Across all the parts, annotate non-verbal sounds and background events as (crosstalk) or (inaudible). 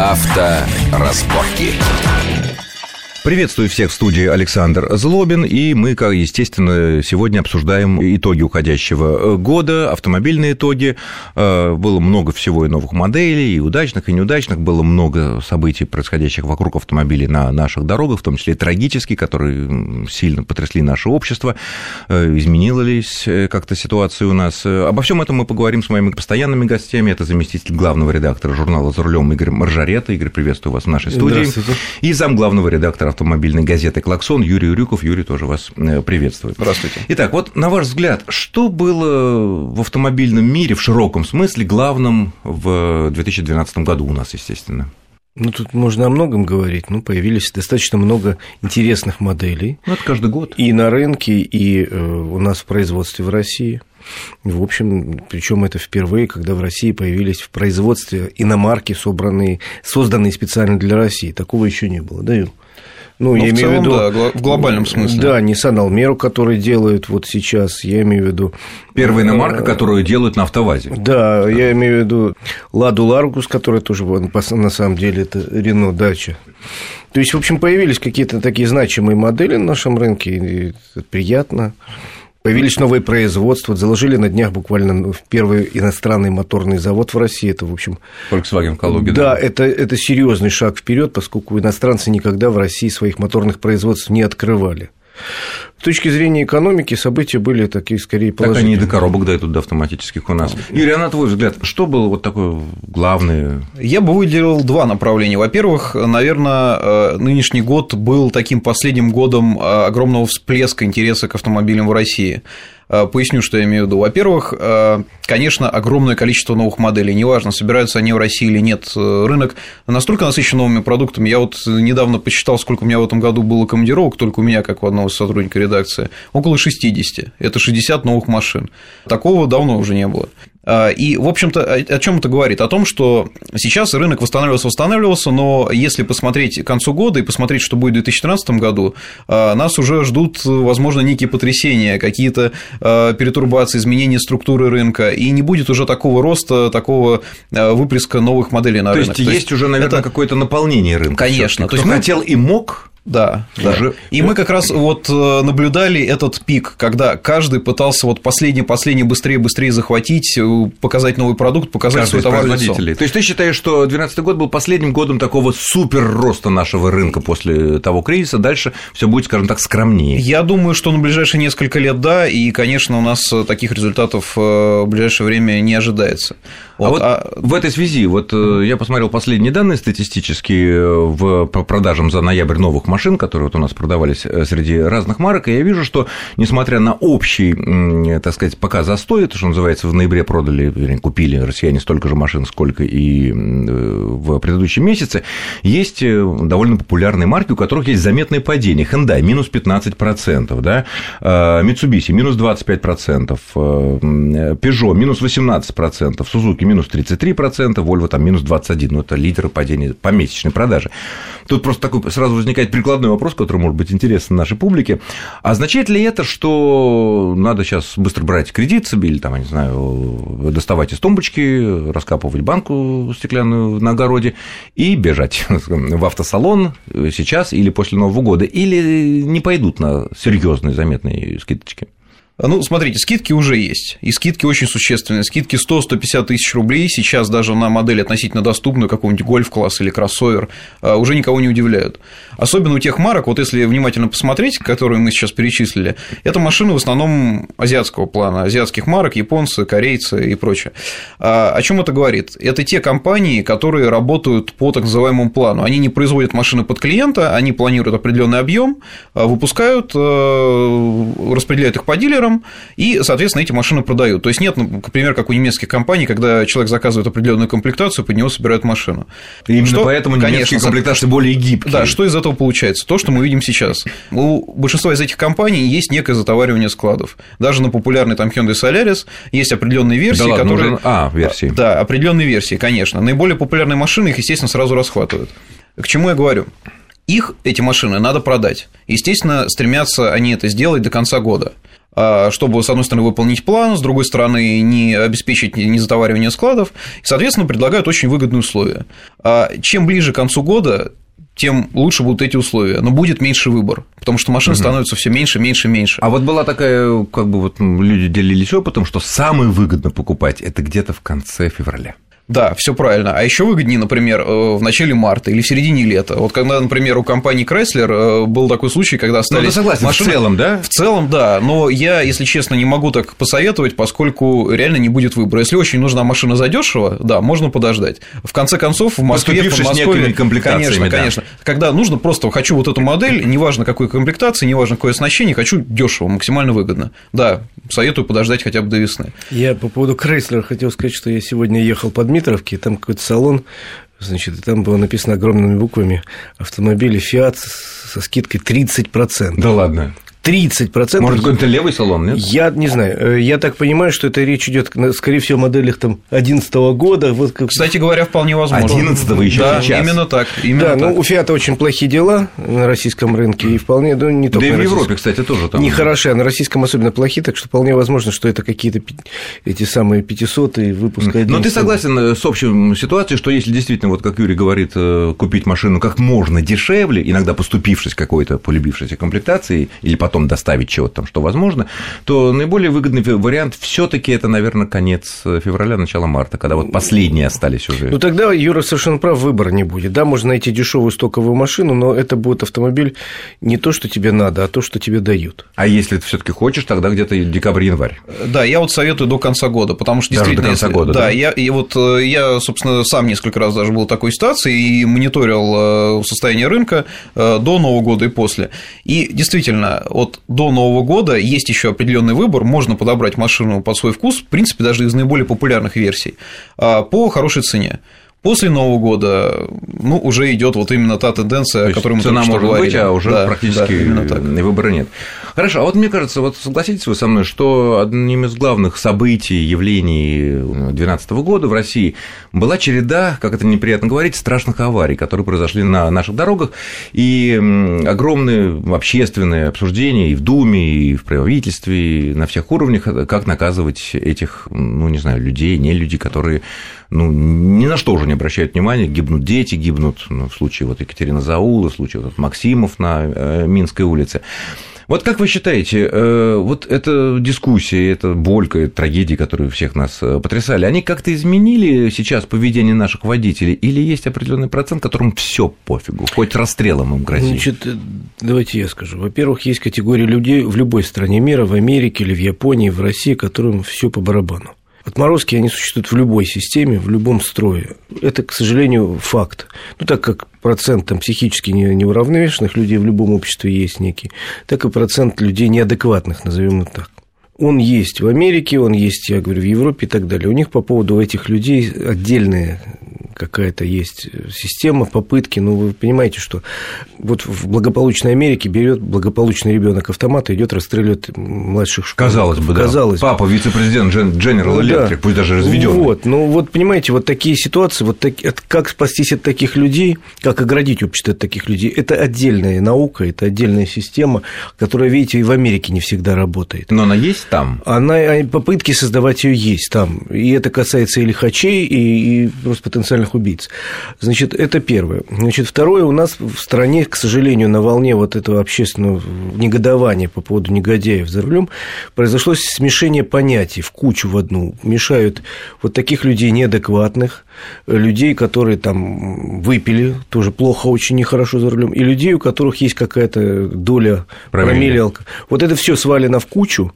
Авторазборки. Приветствую всех в студии Александр Злобин, и мы, как естественно, сегодня обсуждаем итоги уходящего года, автомобильные итоги. Э, было много всего и новых моделей, и удачных, и неудачных, было много событий, происходящих вокруг автомобилей на наших дорогах, в том числе и трагические, которые сильно потрясли наше общество, э, изменилась э, как-то ситуация у нас. Обо всем этом мы поговорим с моими постоянными гостями. Это заместитель главного редактора журнала «За рулем» Игорь Маржарета. Игорь, приветствую вас в нашей студии. И зам главного редактора автомобильной газеты «Клаксон» Юрий Урюков. Юрий тоже вас э, приветствует. Здравствуйте. Итак, вот на ваш взгляд, что было в автомобильном мире в широком смысле главным в 2012 году у нас, естественно? Ну, тут можно о многом говорить. Ну, появились достаточно много интересных моделей. Ну, это каждый год. И на рынке, и э, у нас в производстве в России. В общем, причем это впервые, когда в России появились в производстве иномарки, собранные, созданные специально для России. Такого еще не было, да, Ю? Ну, Но я имею в виду... Да, в глобальном смысле. Да, Nissan Almera, который делают вот сейчас, я имею в виду... Первая иномарка, которую делают на автовазе. Да, я имею в виду Ладу Ларгус, которая тоже, на самом деле, это Рено Дача. То есть, в общем, появились какие-то такие значимые модели на нашем рынке, и это приятно. Появились новые производства, заложили на днях буквально первый иностранный моторный завод в России. Это, в общем... Volkswagen в Калуге, да? Да, это, это серьезный шаг вперед, поскольку иностранцы никогда в России своих моторных производств не открывали. С точки зрения экономики события были такие скорее положительные. Так они до коробок дойдут, до автоматических у нас. Юрий, а на твой взгляд, что было вот такое главное? Я бы выделил два направления. Во-первых, наверное, э, нынешний год был таким последним годом э, огромного всплеска интереса к автомобилям в России. Э, поясню, что я имею в виду. Во-первых, э, конечно, огромное количество новых моделей. Неважно, собираются они в России или нет. Э, рынок настолько насыщен новыми продуктами. Я вот недавно посчитал, сколько у меня в этом году было командировок, только у меня, как у одного сотрудника редакции, около 60. Это 60 новых машин. Такого давно уже не было. А, и, в общем-то, о чем это говорит? О том, что сейчас рынок восстанавливался, восстанавливался, но если посмотреть к концу года и посмотреть, что будет в 2013 году, а, нас уже ждут, возможно, некие потрясения, какие-то а, перетурбации, изменения структуры рынка, и не будет уже такого роста, такого выплеска новых моделей на То рынок. Есть, То есть есть уже, наверное, это... какое-то наполнение рынка. Конечно. Кто То есть мы... хотел и мог да, да. Уже... И мы как раз вот э, наблюдали этот пик, когда каждый пытался вот последний, последний быстрее, быстрее захватить, э, показать новый продукт, показать каждый свой товар лицо. То есть ты считаешь, что 2012 год был последним годом такого супер роста нашего рынка после того кризиса, дальше все будет, скажем так, скромнее? Я думаю, что на ближайшие несколько лет да, и, конечно, у нас таких результатов э, в ближайшее время не ожидается. А вот, а вот а... в этой связи, вот я посмотрел последние данные статистические в по продажам за ноябрь новых машин, которые вот у нас продавались э, среди разных марок, и я вижу, что, несмотря на общий, так сказать, пока застой, это, что называется, в ноябре продали, купили россияне столько же машин, сколько и в предыдущем месяце, есть э, довольно популярные марки, у которых есть заметное падение. Hyundai – минус 15%, да? Mitsubishi – минус 25%, э, Peugeot – минус 18%, Suzuki – минус 33%, Volvo там минус 21%, ну, это лидеры падения по месячной продаже. Тут просто такой сразу возникает прикладной вопрос, который может быть интересен нашей публике. Означает ли это, что надо сейчас быстро брать кредит себе или, там, я не знаю, доставать из тумбочки, раскапывать банку стеклянную на огороде и бежать (laughs) в автосалон сейчас или после Нового года? Или не пойдут на серьезные заметные скидочки? Ну, смотрите, скидки уже есть, и скидки очень существенные. Скидки 100-150 тысяч рублей сейчас даже на модель относительно доступную, какого-нибудь гольф-класс или кроссовер, а, уже никого не удивляют. Особенно у тех марок, вот если внимательно посмотреть, которые мы сейчас перечислили, это машины в основном азиатского плана, азиатских марок, японцы, корейцы и прочее. А, о чем это говорит? Это те компании, которые работают по так называемому плану. Они не производят машины под клиента, они планируют определенный объем, а, выпускают, распределяют их по дилерам, дилерам, и, соответственно, эти машины продают. То есть нет, ну, например, как у немецких компаний, когда человек заказывает определенную комплектацию, под него собирают машину. И именно что, поэтому немецкие конечно, комплектации более гибкие. Да, что из этого получается? То, что мы видим сейчас. У большинства из этих компаний есть некое затоваривание складов. Даже на популярный там Hyundai Solaris есть определенные версии, да ладно, которые... Уже... А, версии. Да, определенные версии, конечно. Наиболее популярные машины их, естественно, сразу расхватывают. К чему я говорю? Их, эти машины, надо продать. Естественно, стремятся они это сделать до конца года. А, чтобы, с одной стороны, выполнить план, с другой стороны, не обеспечить незатоваривание складов, и, соответственно, предлагают очень выгодные условия. А чем ближе к концу года, тем лучше будут эти условия, но будет меньше выбор, потому что машин угу. становится все меньше, меньше, меньше. А вот была такая, как бы вот люди делились опытом, что самое выгодно покупать это где-то в конце февраля. Да, все правильно. А еще выгоднее, например, э, в начале марта или в середине лета. Вот когда, например, у компании Chrysler э, был такой случай, когда ну, остались. Ну, согласен, машины... в целом, да? В целом, да. Но я, если честно, не могу так посоветовать, поскольку реально не будет выбора. Если очень нужна машина задешево, да, можно подождать. В конце концов, в Москве, в Подмосковье, конечно, да. конечно. Когда нужно, просто хочу вот эту модель, неважно какой комплектации, неважно какое оснащение, хочу дешево, максимально выгодно. Да, советую подождать хотя бы до весны. Я по поводу Chrysler хотел сказать, что я сегодня ехал под Дмитровки, там какой-то салон, значит, и там было написано огромными буквами автомобили Fiat со скидкой 30%. Да ладно. 30%. Может, какой-то левый салон, нет? Я не знаю. Э, я так понимаю, что это речь идет, скорее всего, о моделях там 2011 года. Вот как... Кстати говоря, вполне возможно. 11 еще да, сейчас. именно так. Именно да, так. ну у Фиата очень плохие дела на российском рынке, и вполне, да, не только Да и в Европе, кстати, тоже там. Не хороши, а на российском особенно плохие, так что вполне возможно, что это какие-то эти самые 500 выпуска. Но ты согласен э, с общей ситуацией, что если действительно, вот как Юрий говорит, э, купить машину как можно дешевле, иногда поступившись какой-то полюбившейся комплектацией, или потом доставить чего там, что возможно, то наиболее выгодный вариант все-таки это, наверное, конец февраля, начало марта, когда вот последние остались уже. Ну тогда Юра совершенно прав, выбора не будет. Да, можно найти дешевую стоковую машину, но это будет автомобиль не то, что тебе надо, а то, что тебе дают. А если ты все-таки хочешь, тогда где-то декабрь-январь. Да, я вот советую до конца года, потому что даже действительно. До конца если... года. Да, да? я, и вот э, я, собственно, сам несколько раз даже был в такой ситуации и мониторил э, состояние рынка э, до Нового года и после. И действительно, вот до Нового года есть еще определенный выбор, можно подобрать машину под свой вкус, в принципе, даже из наиболее популярных версий, а, по хорошей цене. После Нового года, ну, уже идет вот именно та тенденция, То о которой мы цена только может говорили. быть, а уже да, практически да, выбора нет. Хорошо, а вот мне кажется, вот согласитесь вы со мной, что одним из главных событий, явлений 2012 года в России была череда, как это неприятно говорить, страшных аварий, которые произошли на наших дорогах, и огромные общественные обсуждения и в Думе, и в правительстве, и на всех уровнях, как наказывать этих, ну, не знаю, людей, не люди, которые ну, ни на что уже не обращают внимания, гибнут дети, гибнут, ну, в случае вот Екатерина Заула, в случае вот Максимов на э, Минской улице. Вот как вы считаете, э, вот эта дискуссия, эта болька, трагедии, которые всех нас э, потрясали, они как-то изменили сейчас поведение наших водителей или есть определенный процент, которым все пофигу, хоть расстрелом им грозит? Значит, давайте я скажу. Во-первых, есть категория людей в любой стране мира, в Америке или в Японии, в России, которым все по барабану. Отморозки, они существуют в любой системе, в любом строе. Это, к сожалению, факт. Ну, так как процент там, психически неуравновешенных людей в любом обществе есть некий, так и процент людей неадекватных, назовем их так. Он есть в Америке, он есть, я говорю, в Европе и так далее. У них по поводу этих людей отдельные какая-то есть система, попытки. Ну, вы понимаете, что вот в благополучной Америке берет благополучный ребенок автомат и идет расстреливать младших школьников. Казалось бы, да. Казалось Папа, вице-президент General Electric, да. пусть даже разведенный. Вот, ну вот понимаете, вот такие ситуации, вот так, как спастись от таких людей, как оградить общество от таких людей, это отдельная наука, это отдельная система, которая, видите, и в Америке не всегда работает. Но она есть там? Она, а, попытки создавать ее есть там. И это касается и лихачей, и, и просто потенциальных убийц. Значит, это первое. Значит, второе, у нас в стране, к сожалению, на волне вот этого общественного негодования по поводу негодяев за рулем произошло смешение понятий в кучу в одну. Мешают вот таких людей неадекватных, людей, которые там выпили, тоже плохо, очень нехорошо за рулем, и людей, у которых есть какая-то доля промилле. Вот это все свалено в кучу,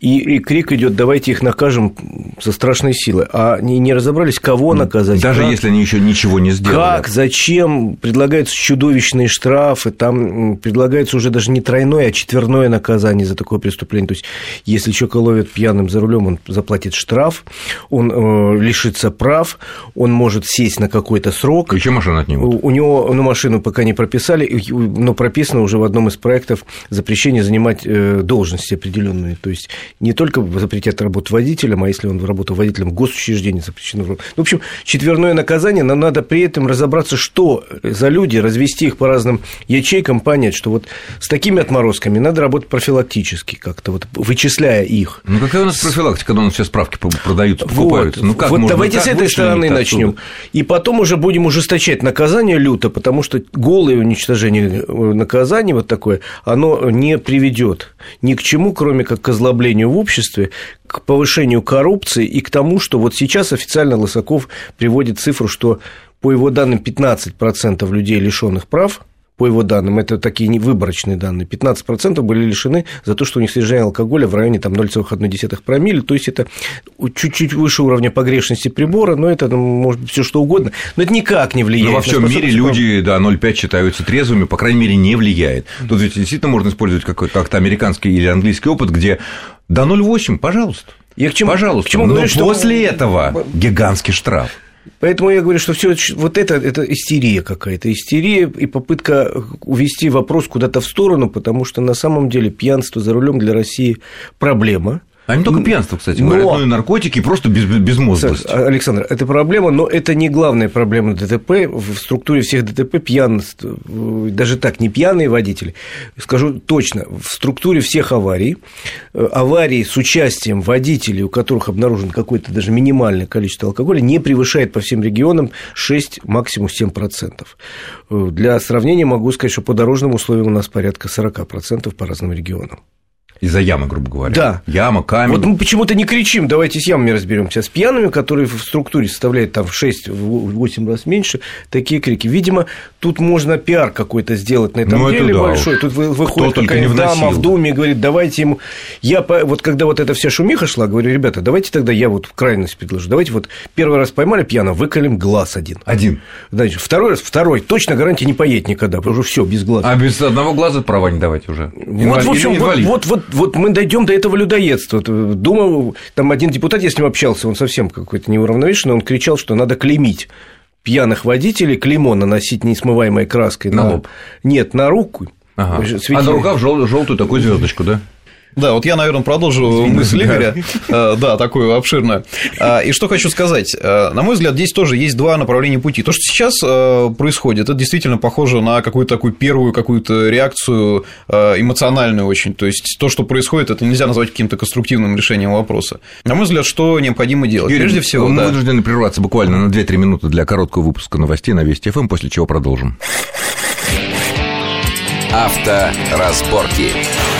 и, и крик идет, давайте их накажем со страшной силой. А не, не разобрались, кого наказать. Даже как, если они еще ничего не сделали. Как, зачем, предлагаются чудовищные штрафы, там предлагается уже даже не тройное, а четверное наказание за такое преступление. То есть, если человека ловят пьяным за рулем, он заплатит штраф, он э, лишится прав, он может сесть на какой-то срок. Еще машину отнимут. У, у него, ну, машину пока не прописали, но прописано уже в одном из проектов запрещение занимать э, должности определенные. То есть, не только запретят работу водителем, а если он работал водителем госучреждения, запрещено. Ну, в общем, четверное наказание, но надо при этом разобраться, что за люди, развести их по разным ячейкам, понять, что вот с такими отморозками надо работать профилактически как-то, вот вычисляя их. Ну, какая у нас профилактика, когда у нас все справки продаются, покупаются? Вот, ну, как вот можно, давайте как с этой стороны начнем. И потом уже будем ужесточать наказание люто, потому что голое уничтожение э, наказания вот такое, оно не приведет ни к чему, кроме как к озлоблению в обществе, к повышению коррупции и к тому, что вот сейчас официально Лысаков приводит цифру, что по его данным 15% людей, лишенных прав, по его данным, это такие выборочные данные, 15% были лишены за то, что у них содержание алкоголя в районе там, 0,1 промилле, то есть это чуть-чуть выше уровня погрешности прибора, но это ну, может быть все что угодно, но это никак не влияет. Но во всем мире люди, да, 0,5 считаются трезвыми, по крайней мере, не влияет. Тут ведь действительно можно использовать какой-то как-то американский или английский опыт, где до 0,8, пожалуйста. Я к чему, Пожалуйста. К чему Но говорю, после что... этого гигантский штраф. Поэтому я говорю, что все вот это, это истерия какая-то, истерия и попытка увести вопрос куда-то в сторону, потому что на самом деле пьянство за рулем для России проблема. А не только пьянство, кстати но... говорят, но и наркотики, просто без, безмозглость. Александр, это проблема, но это не главная проблема ДТП. В структуре всех ДТП пьянство, даже так, не пьяные водители, скажу точно, в структуре всех аварий, э, аварии с участием водителей, у которых обнаружено какое-то даже минимальное количество алкоголя, не превышает по всем регионам 6, максимум 7%. Э, для сравнения могу сказать, что по дорожным условиям у нас порядка 40% по разным регионам. Из-за ямы, грубо говоря. Да. Яма, камень. Вот мы почему-то не кричим, давайте с ямами разберемся. С пьяными, которые в структуре составляют там в 6-8 раз меньше, такие крики. Видимо, тут можно пиар какой-то сделать на этом ну, деле да большой. Тут выходит какая-то дама в Думе и говорит, давайте ему... Я, вот когда вот эта вся шумиха шла, говорю, ребята, давайте тогда я вот крайность предложу. Давайте вот первый раз поймали пьяно, выколем глаз один. Один. Значит, второй раз, второй, точно гарантия не поедет никогда, потому что все без глаза. А без одного глаза права не давать уже. Вот, в общем, вот, вот, вот, вот мы дойдем до этого людоедства. Думал, там один депутат, я с ним общался, он совсем какой-то неуравновешенный, он кричал, что надо клеймить пьяных водителей, клеймо наносить несмываемой краской на, на лоб. Нет, на руку. Ага. А на рукав желтую такую звездочку, да? Да, вот я, наверное, продолжу Извините, мысль Игоря. Да. да, такую обширную. А, и что хочу сказать. А, на мой взгляд, здесь тоже есть два направления пути. То, что сейчас а, происходит, это действительно похоже на какую-то такую первую какую-то реакцию эмоциональную очень. То есть то, что происходит, это нельзя назвать каким-то конструктивным решением вопроса. На мой взгляд, что необходимо делать? Юрий, Прежде всего, мы да. вынуждены прерваться буквально на 2-3 минуты для короткого выпуска новостей на Вести ФМ, после чего продолжим. Авторазборки. разборки.